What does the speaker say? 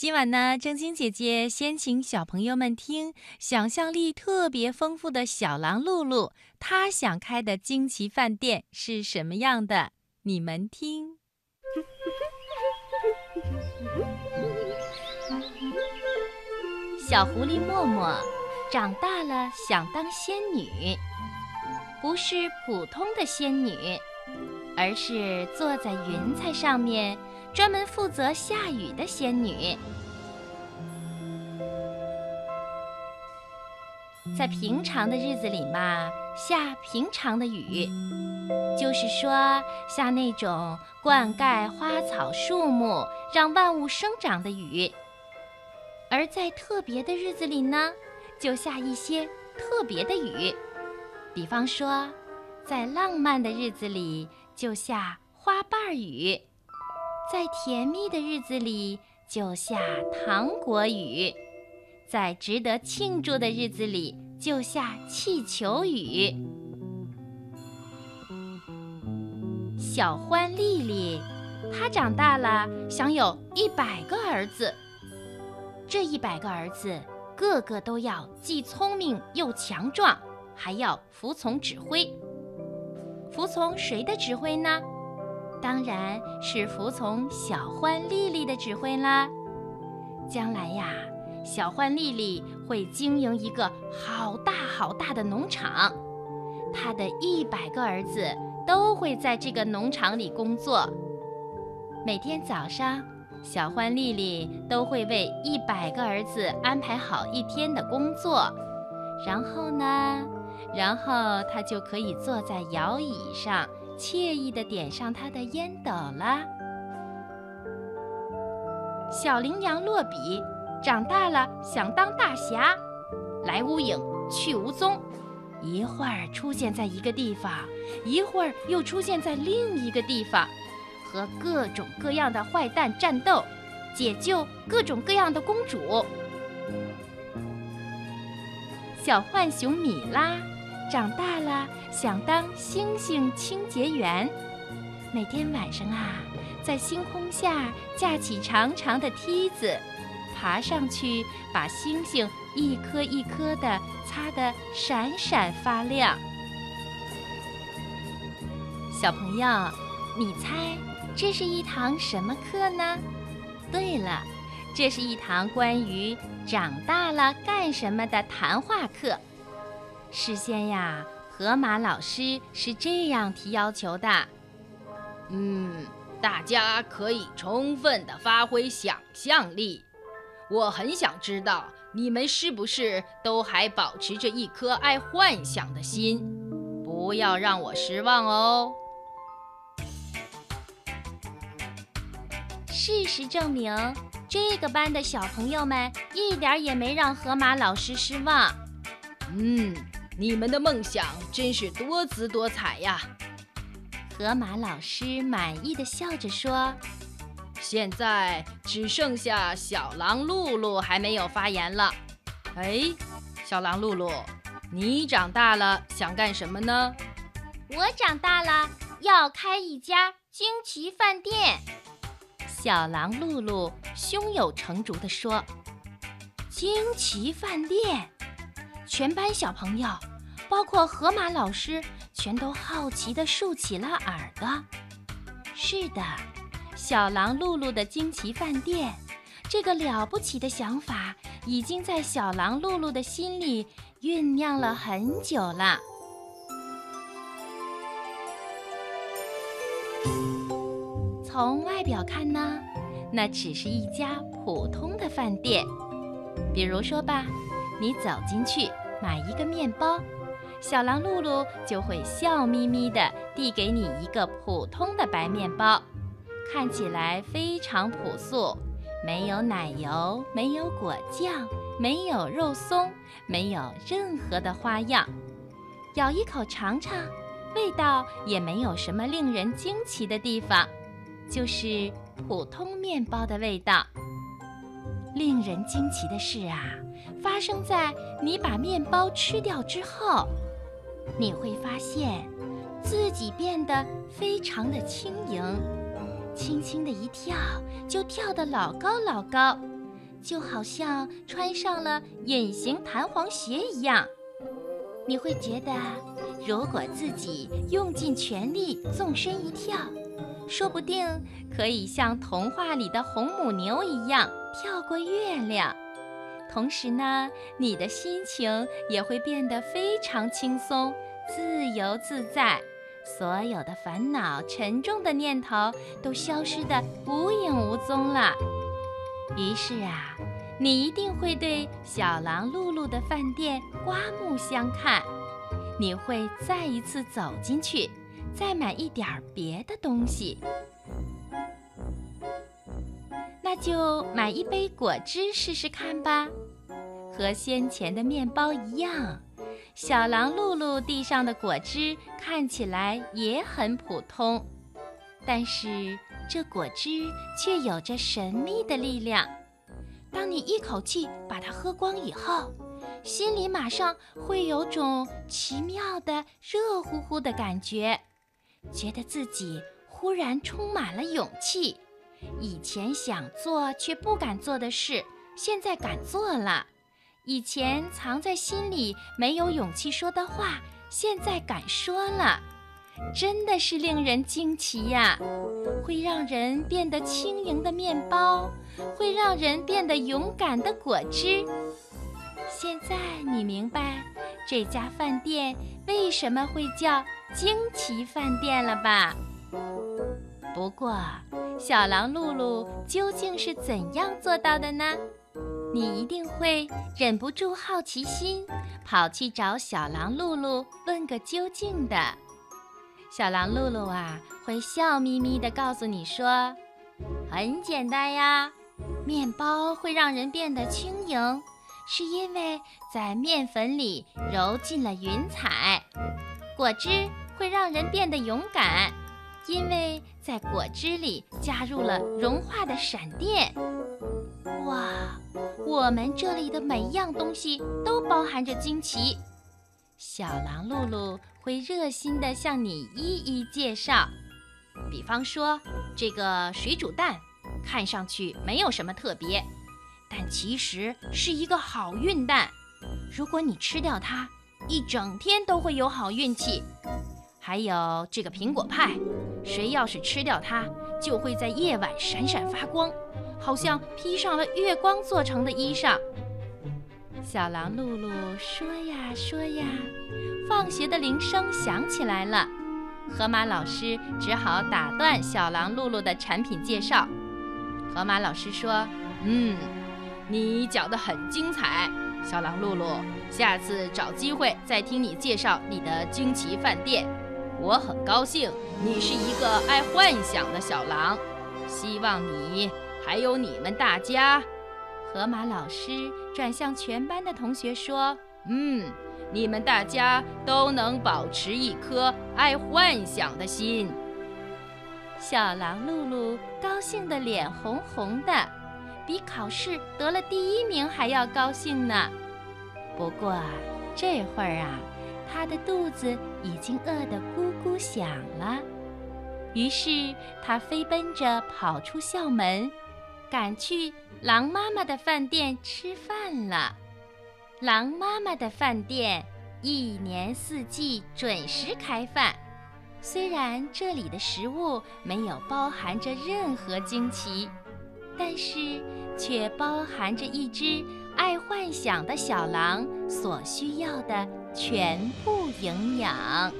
今晚呢，正晶姐姐先请小朋友们听想象力特别丰富的小狼露露，她想开的惊奇饭店是什么样的？你们听。小狐狸默默长大了，想当仙女，不是普通的仙女，而是坐在云彩上面。专门负责下雨的仙女，在平常的日子里嘛，下平常的雨，就是说下那种灌溉花草树木、让万物生长的雨；而在特别的日子里呢，就下一些特别的雨，比方说，在浪漫的日子里就下花瓣雨。在甜蜜的日子里就下糖果雨，在值得庆祝的日子里就下气球雨。小欢丽丽，她长大了，想有一百个儿子。这一百个儿子，个个都要既聪明又强壮，还要服从指挥。服从谁的指挥呢？当然是服从小欢丽丽的指挥啦。将来呀，小欢丽丽会经营一个好大好大的农场，她的一百个儿子都会在这个农场里工作。每天早上，小欢丽丽都会为一百个儿子安排好一天的工作，然后呢，然后她就可以坐在摇椅上。惬意地点上他的烟斗了。小羚羊洛比长大了，想当大侠，来无影去无踪，一会儿出现在一个地方，一会儿又出现在另一个地方，和各种各样的坏蛋战斗，解救各种各样的公主。小浣熊米拉。长大了，想当星星清洁员。每天晚上啊，在星空下架起长长的梯子，爬上去，把星星一颗一颗的擦得闪闪发亮。小朋友，你猜这是一堂什么课呢？对了，这是一堂关于长大了干什么的谈话课。事先呀，河马老师是这样提要求的：嗯，大家可以充分的发挥想象力。我很想知道你们是不是都还保持着一颗爱幻想的心，不要让我失望哦。事实证明，这个班的小朋友们一点也没让河马老师失望。嗯。你们的梦想真是多姿多彩呀！河马老师满意的笑着说：“现在只剩下小狼露露还没有发言了。哎，小狼露露，你长大了想干什么呢？”“我长大了要开一家惊奇饭店。”小狼露露胸有成竹地说：“惊奇饭店！”全班小朋友。包括河马老师，全都好奇地竖起了耳朵。是的，小狼露露的惊奇饭店，这个了不起的想法，已经在小狼露露的心里酝酿了很久了。从外表看呢，那只是一家普通的饭店。比如说吧，你走进去买一个面包。小狼露露就会笑眯眯地递给你一个普通的白面包，看起来非常朴素，没有奶油，没有果酱，没有肉松，没有任何的花样。咬一口尝尝，味道也没有什么令人惊奇的地方，就是普通面包的味道。令人惊奇的是啊，发生在你把面包吃掉之后。你会发现，自己变得非常的轻盈，轻轻的一跳就跳得老高老高，就好像穿上了隐形弹簧鞋一样。你会觉得，如果自己用尽全力纵身一跳，说不定可以像童话里的红母牛一样跳过月亮。同时呢，你的心情也会变得非常轻松、自由自在，所有的烦恼、沉重的念头都消失得无影无踪了。于是啊，你一定会对小狼露露的饭店刮目相看，你会再一次走进去，再买一点儿别的东西。那就买一杯果汁试试看吧。和先前的面包一样，小狼露露地上的果汁看起来也很普通，但是这果汁却有着神秘的力量。当你一口气把它喝光以后，心里马上会有种奇妙的热乎乎的感觉，觉得自己忽然充满了勇气。以前想做却不敢做的事，现在敢做了；以前藏在心里没有勇气说的话，现在敢说了。真的是令人惊奇呀！会让人变得轻盈的面包，会让人变得勇敢的果汁。现在你明白这家饭店为什么会叫惊奇饭店了吧？不过。小狼露露究竟是怎样做到的呢？你一定会忍不住好奇心，跑去找小狼露露问个究竟的。小狼露露啊，会笑眯眯地告诉你说：“很简单呀，面包会让人变得轻盈，是因为在面粉里揉进了云彩；果汁会让人变得勇敢。”因为在果汁里加入了融化的闪电，哇！我们这里的每一样东西都包含着惊奇。小狼露露会热心地向你一一介绍。比方说，这个水煮蛋看上去没有什么特别，但其实是一个好运蛋。如果你吃掉它，一整天都会有好运气。还有这个苹果派，谁要是吃掉它，就会在夜晚闪闪发光，好像披上了月光做成的衣裳。小狼露露说呀说呀，放学的铃声响起来了，河马老师只好打断小狼露露的产品介绍。河马老师说：“嗯，你讲得很精彩，小狼露露，下次找机会再听你介绍你的惊奇饭店。”我很高兴你是一个爱幻想的小狼，希望你还有你们大家。河马老师转向全班的同学说：“嗯，你们大家都能保持一颗爱幻想的心。”小狼露露高兴得脸红红的，比考试得了第一名还要高兴呢。不过这会儿啊。他的肚子已经饿得咕咕响了，于是他飞奔着跑出校门，赶去狼妈妈的饭店吃饭了。狼妈妈的饭店一年四季准时开饭，虽然这里的食物没有包含着任何惊奇，但是却包含着一只爱幻想的小狼所需要的。全部营养。